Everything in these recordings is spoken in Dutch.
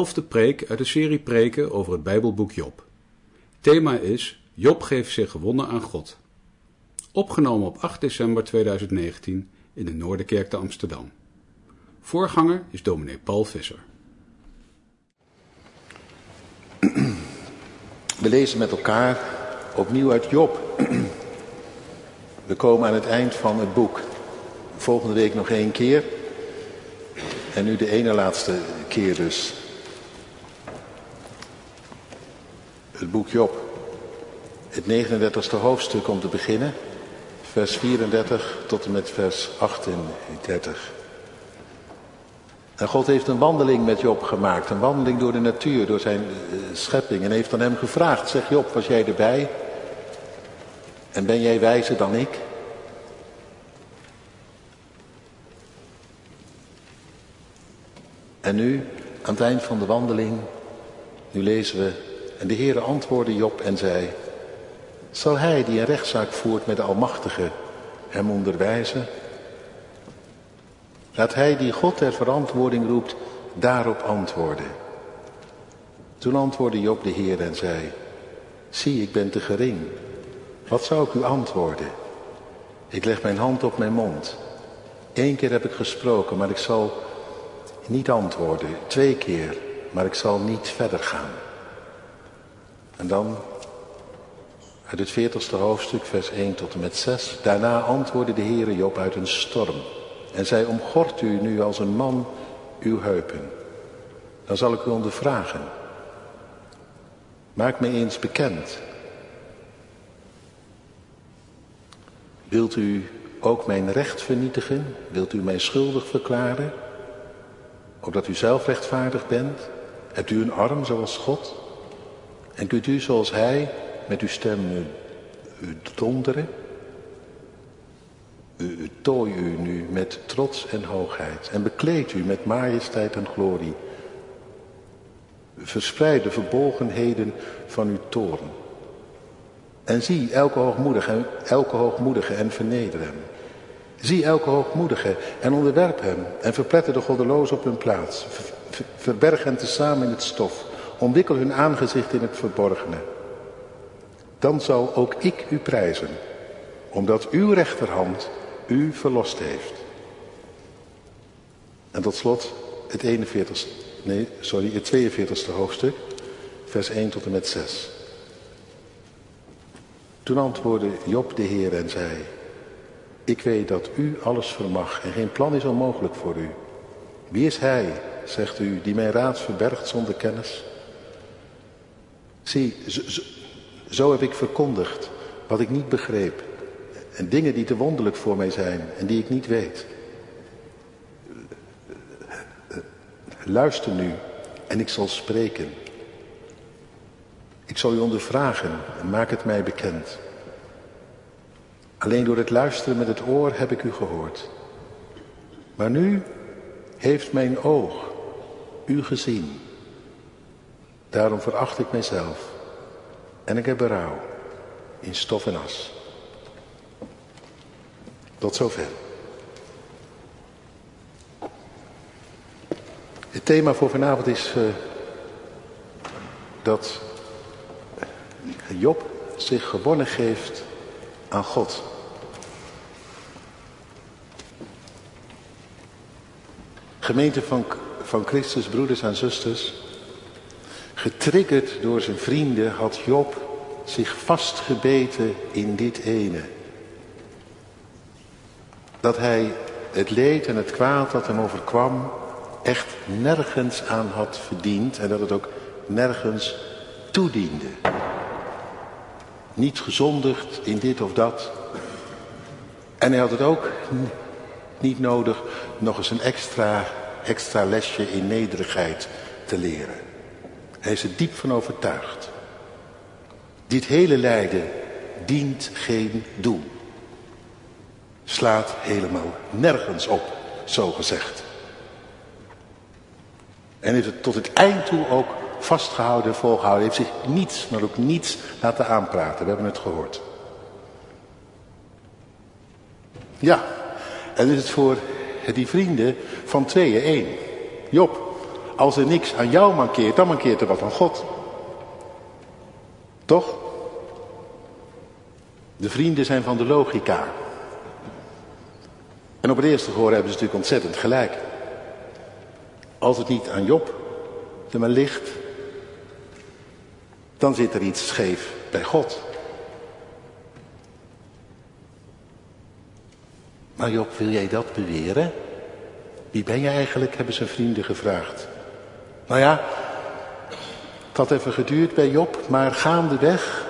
elfde preek uit de serie preken over het Bijbelboek Job. Thema is Job geeft zich gewonnen aan God. Opgenomen op 8 december 2019 in de Noorderkerk te Amsterdam. Voorganger is dominee Paul Visser. We lezen met elkaar opnieuw uit Job. We komen aan het eind van het boek. Volgende week nog één keer. En nu de ene laatste keer dus. Het boek Job. Het 39ste hoofdstuk om te beginnen. Vers 34 tot en met vers 38. En God heeft een wandeling met Job gemaakt. Een wandeling door de natuur, door zijn uh, schepping. En heeft aan hem gevraagd, zeg Job, was jij erbij? En ben jij wijzer dan ik? En nu, aan het eind van de wandeling, nu lezen we, en de Heere antwoordde Job en zei, zal hij die een rechtszaak voert met de Almachtige hem onderwijzen? Laat hij die God ter verantwoording roept, daarop antwoorden. Toen antwoordde Job de Heer en zei, zie ik ben te gering. Wat zou ik u antwoorden? Ik leg mijn hand op mijn mond. Eén keer heb ik gesproken, maar ik zal niet antwoorden. Twee keer, maar ik zal niet verder gaan. En dan uit het veertigste hoofdstuk, vers 1 tot en met 6. Daarna antwoordde de Heere Job uit een storm. En zij omgort u nu als een man uw heupen. Dan zal ik u ondervragen. Maak me eens bekend. Wilt u ook mijn recht vernietigen? Wilt u mij schuldig verklaren? Opdat u zelf rechtvaardig bent? Hebt u een arm zoals God? En kunt u zoals Hij met uw stem donderen? U, tooi u nu met trots en hoogheid en bekleed u met majesteit en glorie. Verspreid de verbolgenheden van uw toren. En zie elke hoogmoedige, elke hoogmoedige en verneder hem. Zie elke hoogmoedige en onderwerp hem en verpletter de goddeloos op hun plaats. Verberg hen tezamen in het stof. Ontwikkel hun aangezicht in het verborgene. Dan zal ook ik u prijzen, omdat uw rechterhand u verlost heeft. En tot slot het 41 nee, sorry, het 42ste hoofdstuk, vers 1 tot en met 6. Toen antwoordde Job de Heer en zei, ik weet dat u alles vermag en geen plan is onmogelijk voor u. Wie is hij, zegt u, die mijn raad verbergt zonder kennis? Zie, zo, heb ik verkondigd wat ik niet begreep. En dingen die te wonderlijk voor mij zijn en die ik niet weet. Luister nu en ik zal spreken. Ik zal u ondervragen en maak het mij bekend. Alleen door het luisteren met het oor heb ik u gehoord. Maar nu heeft mijn oog u gezien. Daarom veracht ik mijzelf. En ik heb berouw in stof en as. Tot zover. Het thema voor vanavond is uh, dat Job zich gewonnen geeft aan God. Gemeente van, van Christus, broeders en zusters. Getriggerd door zijn vrienden had Job zich vastgebeten in dit ene. Dat hij het leed en het kwaad dat hem overkwam echt nergens aan had verdiend en dat het ook nergens toediende. Niet gezondigd in dit of dat. En hij had het ook niet nodig nog eens een extra, extra lesje in nederigheid te leren. Hij is er diep van overtuigd. Dit hele lijden dient geen doel. Slaat helemaal nergens op, zo gezegd. En heeft het tot het eind toe ook vastgehouden en volgehouden. Heeft zich niets, maar ook niets laten aanpraten. We hebben het gehoord. Ja, en is het voor die vrienden van tweeën één. Job, als er niks aan jou mankeert, dan mankeert er wat aan God. Toch? De vrienden zijn van de logica. En op het eerste gehoor hebben ze natuurlijk ontzettend gelijk. Als het niet aan Job er maar ligt, dan zit er iets scheef bij God. Maar Job, wil jij dat beweren? Wie ben je eigenlijk, hebben zijn vrienden gevraagd. Nou ja, het had even geduurd bij Job, maar gaandeweg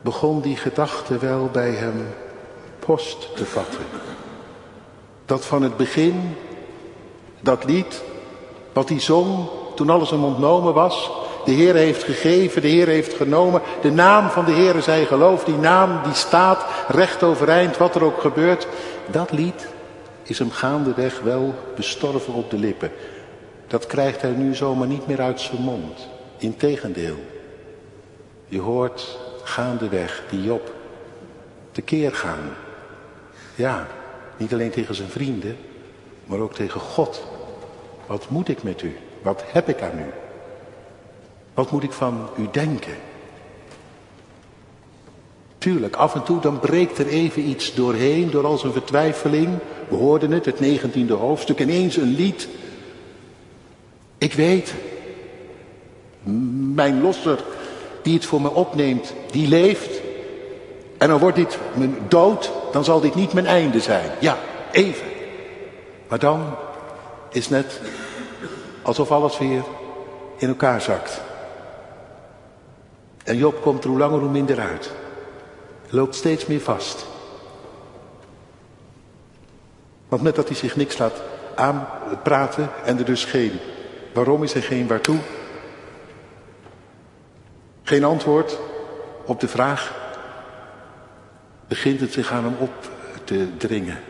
begon die gedachte wel bij hem post te vatten. Dat van het begin, dat lied, wat hij zong toen alles hem ontnomen was, de Heer heeft gegeven, de Heer heeft genomen, de naam van de Heer zij geloof, die naam die staat recht overeind, wat er ook gebeurt. Dat lied is hem gaandeweg wel bestorven op de lippen. Dat krijgt hij nu zomaar niet meer uit zijn mond. Integendeel. Je hoort gaandeweg die Job tekeer gaan. Ja, niet alleen tegen zijn vrienden, maar ook tegen God. Wat moet ik met u? Wat heb ik aan u? Wat moet ik van u denken? Tuurlijk, af en toe dan breekt er even iets doorheen, door al zijn vertwijfeling. We hoorden het, het negentiende hoofdstuk, ineens een lied. Ik weet, mijn losser die het voor me opneemt, die leeft. En dan wordt dit mijn dood, dan zal dit niet mijn einde zijn. Ja, even. Maar dan is net alsof alles weer in elkaar zakt. En Job komt er hoe langer hoe minder uit. Loopt steeds meer vast. Want met dat hij zich niks laat aanpraten en er dus geen waarom is er geen waartoe. Geen antwoord op de vraag. Begint het zich aan hem op te dringen.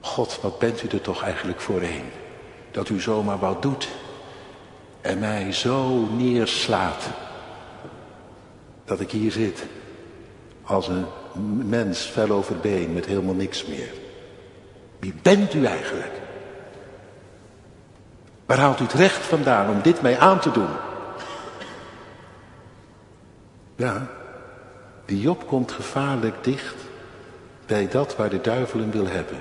God, wat bent u er toch eigenlijk voor een? Dat u zomaar wat doet en mij zo neerslaat dat ik hier zit als een mens fel over been met helemaal niks meer. Wie bent u eigenlijk? Waar haalt u het recht vandaan om dit mij aan te doen? Ja, die Job komt gevaarlijk dicht bij dat waar de duivel hem wil hebben.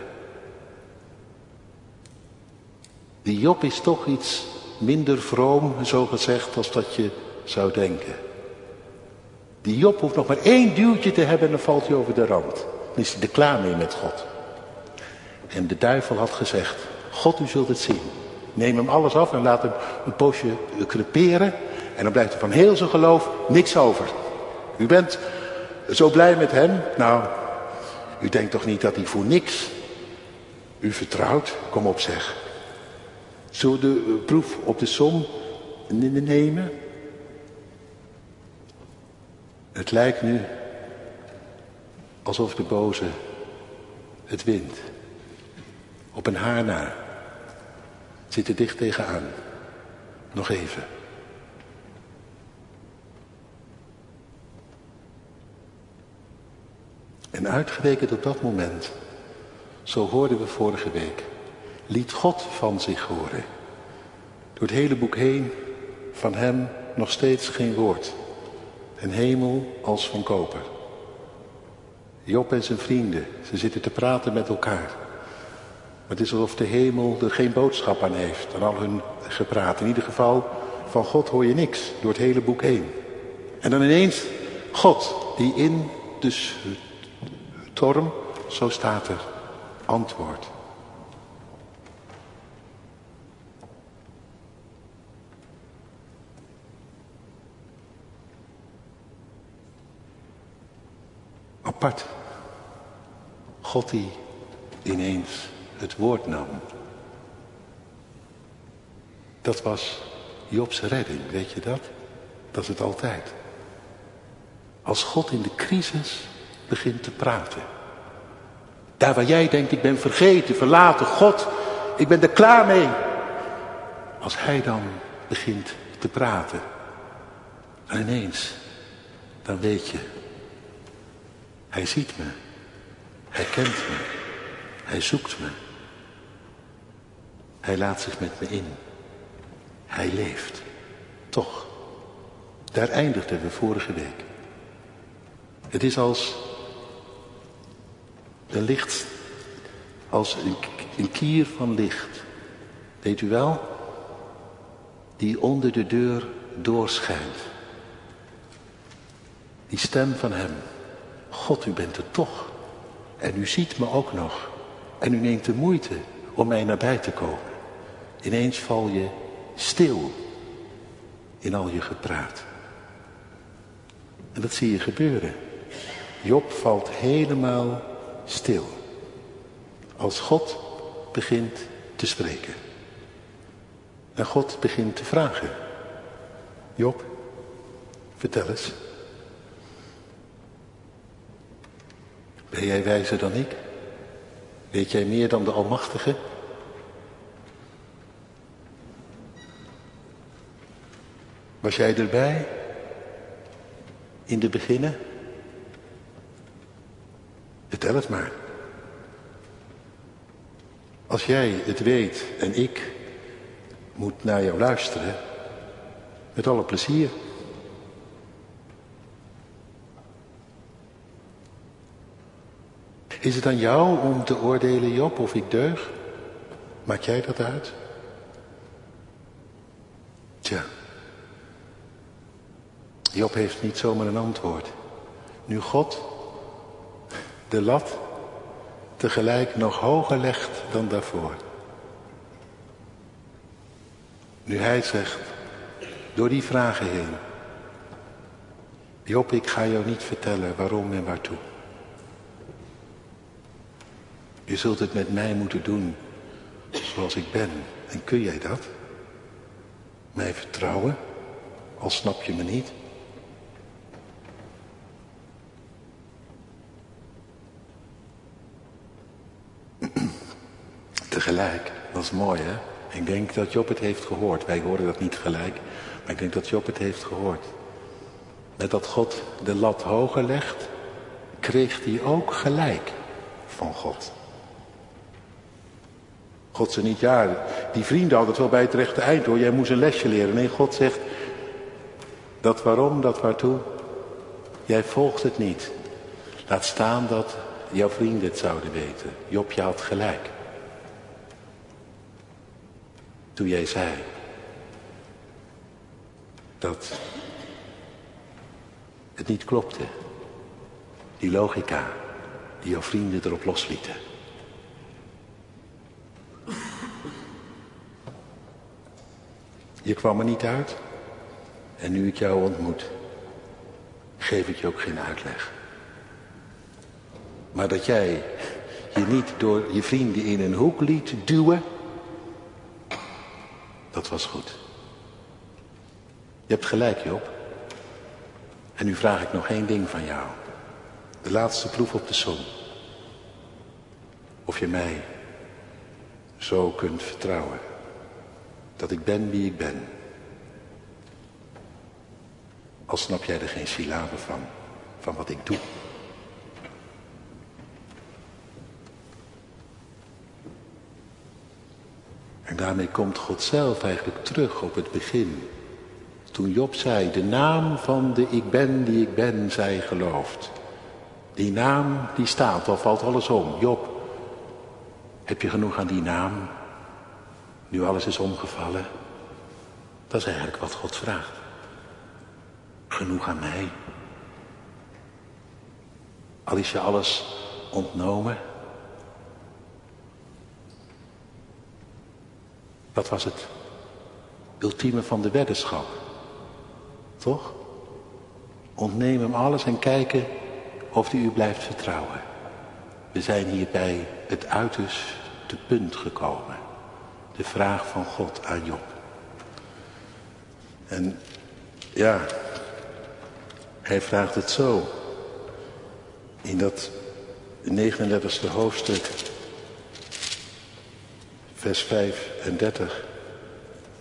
Die Job is toch iets minder vroom, zo gezegd, als dat je zou denken. Die Job hoeft nog maar één duwtje te hebben en dan valt hij over de rand. Dan is hij er klaar mee met God. En de duivel had gezegd, God u zult het zien. Neem hem alles af en laat hem een poosje creperen. En dan blijft er van heel zijn geloof niks over. U bent zo blij met hem. Nou, u denkt toch niet dat hij voor niks u vertrouwt? Kom op zeg. Zullen we de proef op de som nemen? Het lijkt nu alsof de boze het wint. Op een haar. Zit er dicht tegenaan. Nog even. En uitgerekend op dat moment, zo hoorden we vorige week, liet God van zich horen. Door het hele boek heen, van hem nog steeds geen woord. Een hemel als van koper. Job en zijn vrienden, ze zitten te praten met elkaar. Het is alsof de hemel er geen boodschap aan heeft, aan al hun gepraat. In ieder geval, van God hoor je niks door het hele boek heen. En dan ineens God, die in de storm, zo staat er, antwoord. Apart. God die ineens het woord nam. Dat was Jobs redding, weet je dat? Dat is het altijd. Als God in de crisis begint te praten. Daar waar jij denkt, ik ben vergeten, verlaten, God, ik ben er klaar mee. Als hij dan begint te praten. En ineens, dan weet je, hij ziet me. Hij kent me. Hij zoekt me. Hij laat zich met me in. Hij leeft. Toch. Daar eindigden we vorige week. Het is als een licht, als een, een kier van licht. Weet u wel? Die onder de deur doorschijnt. Die stem van hem. God, u bent er toch. En u ziet me ook nog. En u neemt de moeite om mij nabij te komen. Ineens val je stil in al je gepraat. En dat zie je gebeuren. Job valt helemaal stil. Als God begint te spreken. En God begint te vragen. Job, vertel eens. Ben jij wijzer dan ik? Weet jij meer dan de Almachtige? Was jij erbij? In de beginnen? Vertel het maar. Als jij het weet en ik moet naar jou luisteren, met alle plezier. Is het aan jou om te oordelen, Job, of ik deug? Maak jij dat uit? Tja. Job heeft niet zomaar een antwoord. Nu God de lat tegelijk nog hoger legt dan daarvoor. Nu hij zegt, door die vragen heen. Job, ik ga jou niet vertellen waarom en waartoe. Je zult het met mij moeten doen zoals ik ben. En kun jij dat? Mij vertrouwen, al snap je me niet? Tegelijk, dat is mooi hè. Ik denk dat Job het heeft gehoord. Wij horen dat niet gelijk, maar ik denk dat Job het heeft gehoord. Met dat God de lat hoger legt, kreeg hij ook gelijk van God. God zei niet, ja, die vrienden hadden het wel bij het rechte eind hoor, jij moest een lesje leren. Nee, God zegt, dat waarom, dat waartoe, jij volgt het niet. Laat staan dat jouw vrienden het zouden weten. Job, je had gelijk. Toen jij zei dat het niet klopte. Die logica die jouw vrienden erop loslieten. Je kwam er niet uit. En nu ik jou ontmoet, geef ik je ook geen uitleg. Maar dat jij je niet door je vrienden in een hoek liet duwen, dat was goed. Je hebt gelijk, Job. En nu vraag ik nog één ding van jou. De laatste proef op de som. Of je mij zo kunt vertrouwen. Dat ik ben wie ik ben. Al snap jij er geen syllabe van, van wat ik doe. Daarmee komt God zelf eigenlijk terug op het begin. Toen Job zei, de naam van de ik ben die ik ben, zij gelooft. Die naam die staat, al valt alles om. Job, heb je genoeg aan die naam? Nu alles is omgevallen. Dat is eigenlijk wat God vraagt. Genoeg aan mij. Al is je alles ontnomen. Dat was het ultieme van de weddenschap. Toch? Ontneem hem alles en kijken of hij u blijft vertrouwen. We zijn hier bij het uiterste punt gekomen. De vraag van God aan Job. En ja, hij vraagt het zo. In dat 39e hoofdstuk vers 35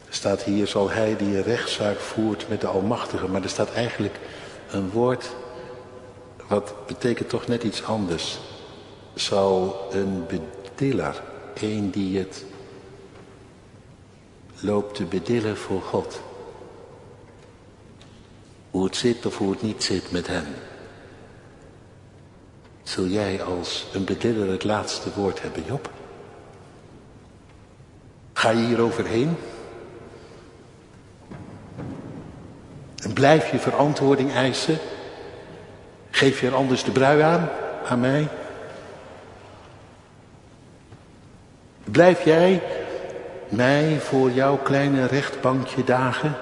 staat hier, zal hij die een rechtszaak voert met de Almachtige. Maar er staat eigenlijk een woord wat betekent toch net iets anders. Zal een bediller, een die het loopt te bedillen voor God. Hoe het zit of hoe het niet zit met hem. Zul jij als een bediller het laatste woord hebben, Job? Ga je hier overheen? En blijf je verantwoording eisen? Geef je er anders de brui aan, aan mij? Blijf jij mij voor jouw kleine rechtbankje dagen?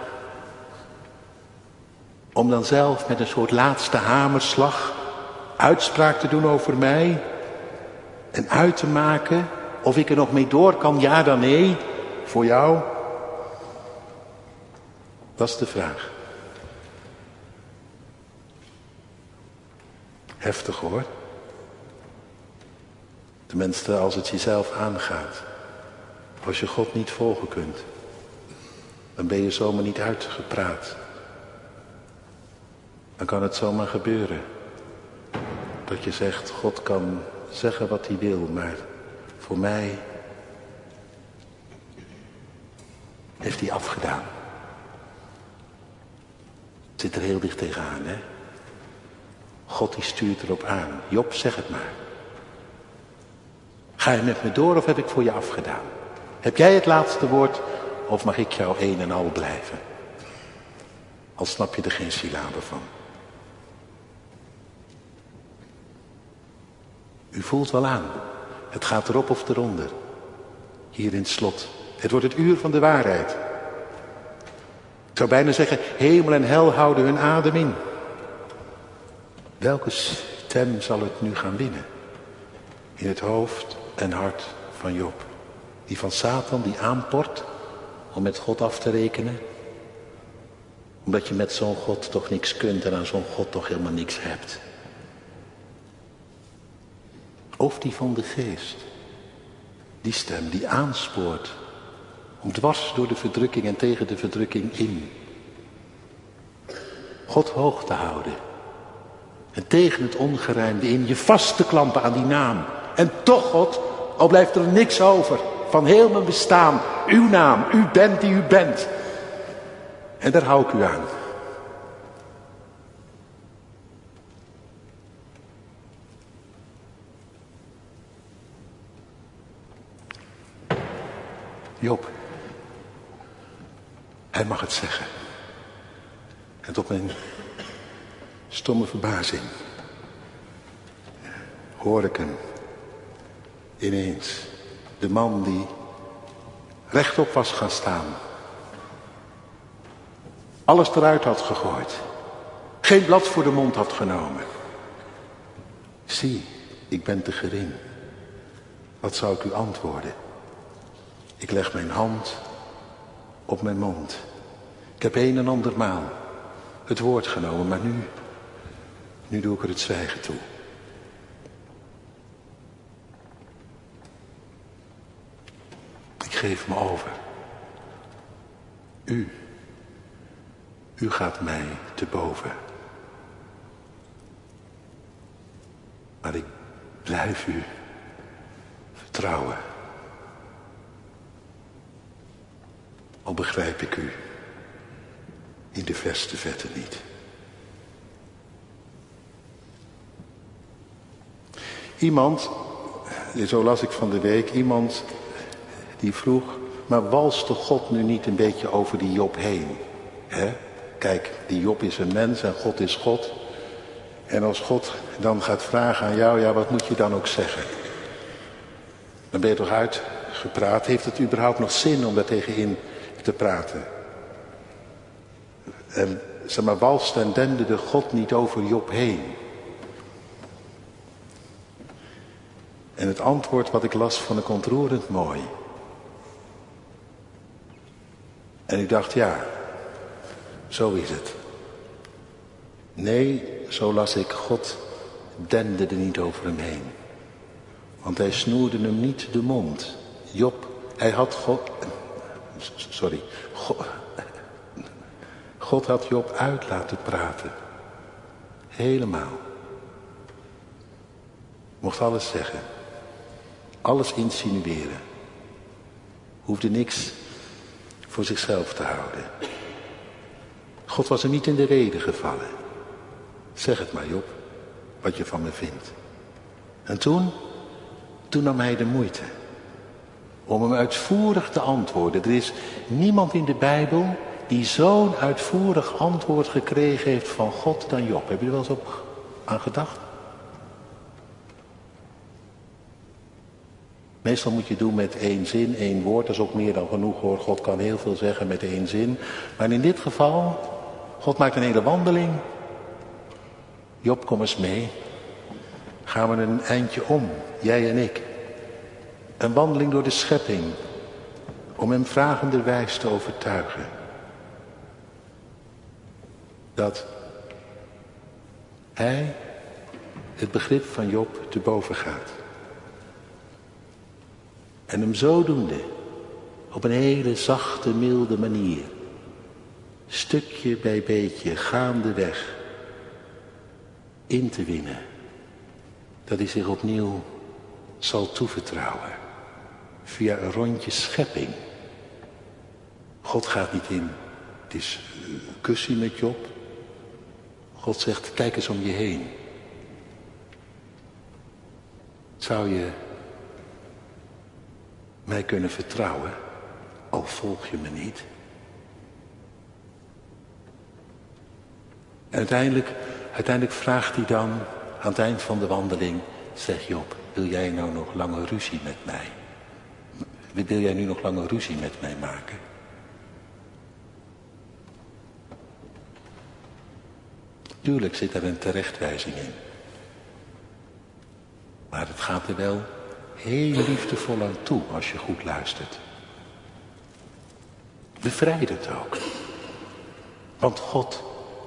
Om dan zelf met een soort laatste hamerslag uitspraak te doen over mij en uit te maken of ik er nog mee door kan, ja dan nee, voor jou? Dat is de vraag. Heftig hoor. Tenminste, als het jezelf aangaat. Als je God niet volgen kunt, dan ben je zomaar niet uitgepraat. Dan kan het zomaar gebeuren. Dat je zegt, God kan zeggen wat hij wil, maar voor mij heeft hij afgedaan. zit er heel dicht tegenaan, hè? God die stuurt erop aan. Job, zeg het maar. Ga je met me door of heb ik voor je afgedaan? Heb jij het laatste woord of mag ik jou een en al blijven? Al snap je er geen syllabe van. U voelt wel aan. Het gaat erop of eronder. Hier in het slot. Het wordt het uur van de waarheid. Ik zou bijna zeggen, hemel en hel houden hun adem in. Welke stem zal het nu gaan winnen? In het hoofd en hart van Job. Die van Satan die aanport om met God af te rekenen. Omdat je met zo'n God toch niks kunt en aan zo'n God toch helemaal niks hebt. Of die van de geest. Die stem die aanspoort om dwars door de verdrukking en tegen de verdrukking in. God hoog te houden. En tegen het ongerijmde in je vast te klampen aan die naam. En toch God, al blijft er niks over van heel mijn bestaan. Uw naam, u bent die u bent. En daar hou ik u aan. Job, hij mag het zeggen. En tot mijn stomme verbazing hoor ik hem ineens. De man die rechtop was gaan staan. Alles eruit had gegooid. Geen blad voor de mond had genomen. Zie, ik ben te gering. Wat zou ik u antwoorden? Ik leg mijn hand op mijn mond. Ik heb een en ander maal het woord genomen, maar nu, nu doe ik er het zwijgen toe. Ik geef me over. U, u gaat mij te boven. Maar ik blijf u vertrouwen. Al begrijp ik u in de verste vette niet. Iemand, zo las ik van de week, iemand die vroeg, maar walste God nu niet een beetje over die Job heen? He? Kijk, die Job is een mens en God is God. En als God dan gaat vragen aan jou, ja, wat moet je dan ook zeggen? Dan ben je toch uitgepraat? Heeft het überhaupt nog zin om daar tegenin te praten. En zeg maar, walste en dende de God niet over Job heen. En het antwoord wat ik las vond ik ontroerend mooi. En ik dacht, ja, zo is het. Nee, zo las ik, God dende er niet over hem heen. Want hij snoerde hem niet de mond. Job, hij had God, sorry. God, had Job uit laten praten. Helemaal. Mocht alles zeggen. Alles insinueren. Hoefde niks voor zichzelf te houden. God was er niet in de reden gevallen. Zeg het maar Job, wat je van me vindt. En toen, toen nam hij de moeite om hem uitvoerig te antwoorden. Er is niemand in de Bijbel die zo'n uitvoerig antwoord gekregen heeft van God dan Job. Heb je er wel eens op aan gedacht? Meestal moet je doen met één zin, één woord. Dat is ook meer dan genoeg hoor. God kan heel veel zeggen met één zin. Maar in dit geval, God maakt een hele wandeling. Job, kom eens mee. Gaan we een eindje om, jij en ik. Een wandeling door de schepping. Om hem vragenderwijs te overtuigen. Dat hij het begrip van Job te boven gaat. En hem zodoende, op een hele zachte, milde manier, stukje bij beetje, gaandeweg, in te winnen. Dat hij zich opnieuw zal toevertrouwen. Via een rondje schepping. God gaat niet in, het is kussie met Job. God zegt, kijk eens om je heen. Zou je mij kunnen vertrouwen, al volg je me niet. En uiteindelijk, uiteindelijk vraagt hij dan aan het eind van de wandeling, zeg Job, wil jij nou nog lange ruzie met mij? Wil jij nu nog lange ruzie met mij maken? Tuurlijk zit er een terechtwijzing in. Maar het gaat er wel heel liefdevol aan toe als je goed luistert. Bevrijd het ook. Want God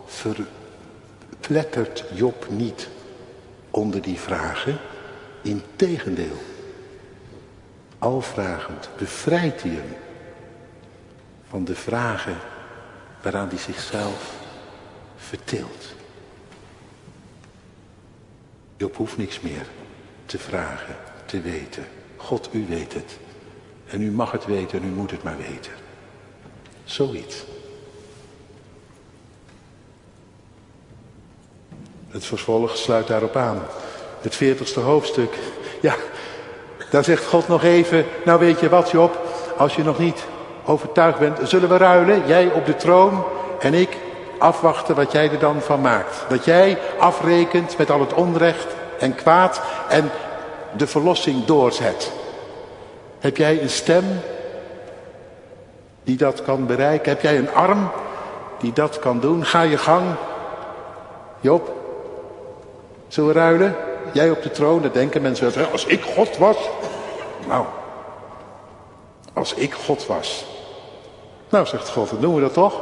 verplettert Job niet onder die vragen. Integendeel. Al vragend bevrijdt hij hem van de vragen waaraan hij zichzelf verteelt. Job hoeft niks meer te vragen te weten. God, u weet het. En u mag het weten en u moet het maar weten. Zoiets. Het vervolg sluit daarop aan. Het veertigste hoofdstuk. Ja, daar zegt God nog even, nou weet je wat Job, als je nog niet overtuigd bent, zullen we ruilen, jij op de troon en ik afwachten wat jij er dan van maakt. Dat jij afrekent met al het onrecht en kwaad en de verlossing doorzet. Heb jij een stem die dat kan bereiken? Heb jij een arm die dat kan doen? Ga je gang. Job, zullen we ruilen? Jij op de troon, dan denken mensen wel, als ik God was. Nou, als ik God was. Nou, zegt God, dan doen we dat toch?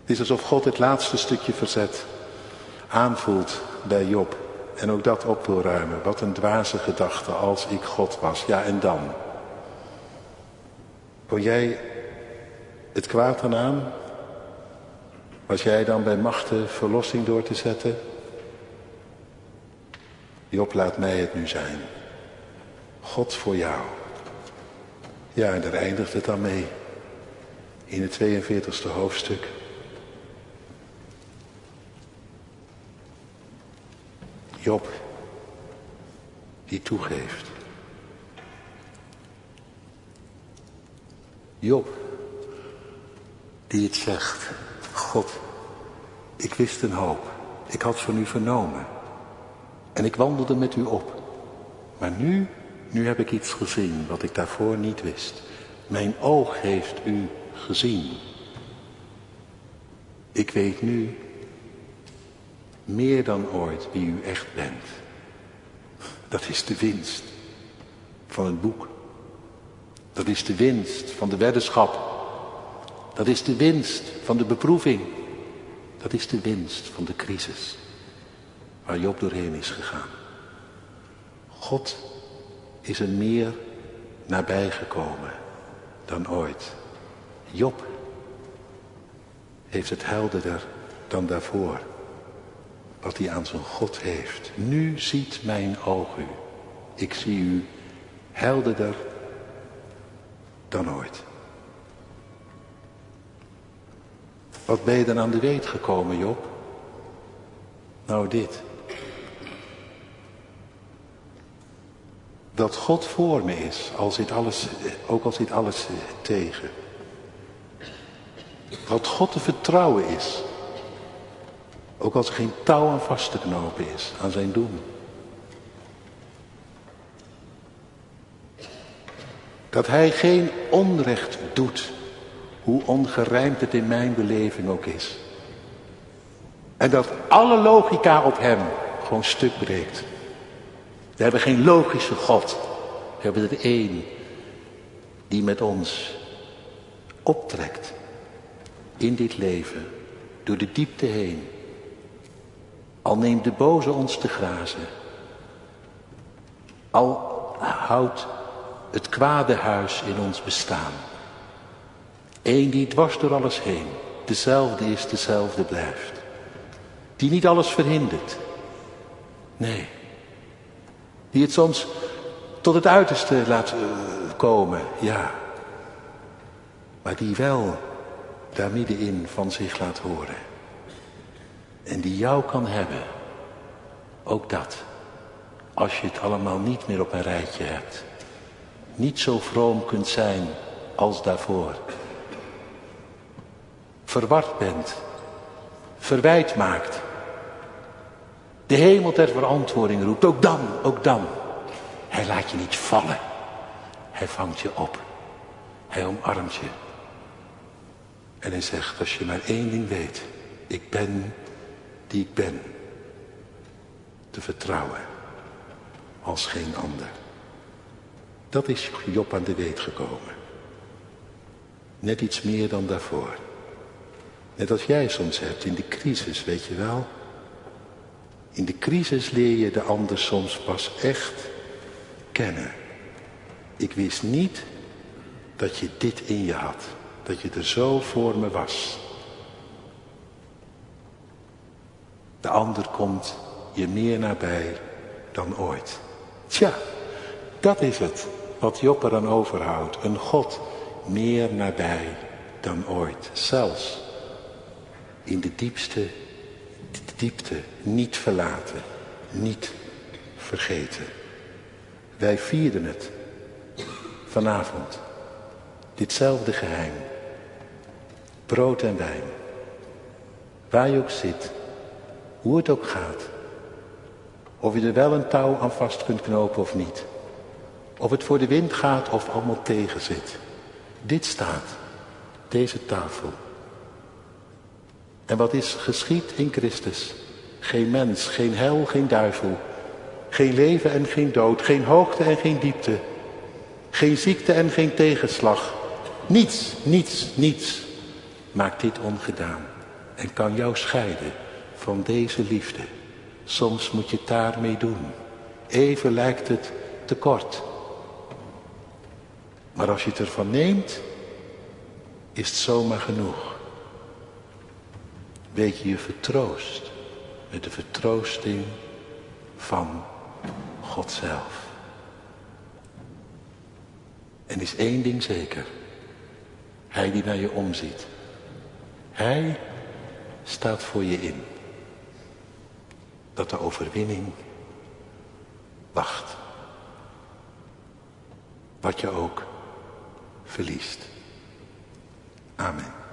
Het is alsof God het laatste stukje verzet aanvoelt bij Job. En ook dat op wil ruimen. Wat een dwaze gedachte als ik God was. Ja, en dan? Kon jij het kwaad aan? Was jij dan bij machten verlossing door te zetten? Job, laat mij het nu zijn. God voor jou. Ja, en daar eindigt het dan mee. In het 42e hoofdstuk. Job, die toegeeft. Job, die het zegt, God, ik wist een hoop, ik had van u vernomen en ik wandelde met u op. Maar nu, nu heb ik iets gezien wat ik daarvoor niet wist. Mijn oog heeft u gezien. Ik weet nu meer dan ooit wie u echt bent. Dat is de winst van het boek. Dat is de winst van de weddenschap. Dat is de winst van de beproeving. Dat is de winst van de crisis waar Job doorheen is gegaan. God is er meer nabij gekomen dan ooit. Job heeft het helderder dan daarvoor wat hij aan zijn God heeft. Nu ziet mijn oog u. Ik zie u helderder dan ooit. Wat ben je dan aan de weet gekomen, Job? Nou, dit. Dat God voor me is, alles, ook al zit alles tegen. Dat God te vertrouwen is. Ook als er geen touw aan vast te knopen is aan zijn doen. Dat hij geen onrecht doet, hoe ongerijmd het in mijn beleving ook is. En dat alle logica op hem gewoon stuk breekt. We hebben geen logische God. We hebben er één die met ons optrekt in dit leven, door de diepte heen. Al neemt de boze ons te grazen. Al houdt het kwade huis in ons bestaan. Eén die dwars door alles heen, dezelfde is, dezelfde blijft. Die niet alles verhindert. Nee. Die het soms tot het uiterste laat uh, komen, ja. Maar die wel daar middenin van zich laat horen. En die jou kan hebben. Ook dat. Als je het allemaal niet meer op een rijtje hebt. Niet zo vroom kunt zijn als daarvoor. Verward bent. Verwijt maakt. De hemel ter verantwoording roept. Ook dan, ook dan. Hij laat je niet vallen. Hij vangt je op. Hij omarmt je. En hij zegt, als je maar één ding weet. Ik ben die ik ben. Te vertrouwen. Als geen ander. Dat is Job aan de weet gekomen. Net iets meer dan daarvoor. Net als jij soms hebt in de crisis, weet je wel. In de crisis leer je de ander soms pas echt kennen. Ik wist niet dat je dit in je had. Dat je er zo voor me was. De ander komt je meer nabij dan ooit. Tja, dat is het wat Job eraan overhoudt. Een God meer nabij dan ooit. Zelfs in de diepste diepte niet verlaten, niet vergeten. Wij vierden het vanavond. Ditzelfde geheim. Brood en wijn. Waar je ook zit. Hoe het ook gaat. Of je er wel een touw aan vast kunt knopen of niet. Of het voor de wind gaat of allemaal tegen zit. Dit staat. Deze tafel. En wat is geschied in Christus? Geen mens, geen hel, geen duivel. Geen leven en geen dood. Geen hoogte en geen diepte. Geen ziekte en geen tegenslag. Niets, niets, niets maakt dit ongedaan. En kan jou scheiden van deze liefde. Soms moet je het daarmee doen. Even lijkt het te kort. Maar als je het ervan neemt, is het zomaar genoeg weet je je vertroost met de vertroosting van God zelf. En is één ding zeker. Hij die naar je omziet. Hij staat voor je in. Dat de overwinning wacht. Wat je ook verliest. Amen.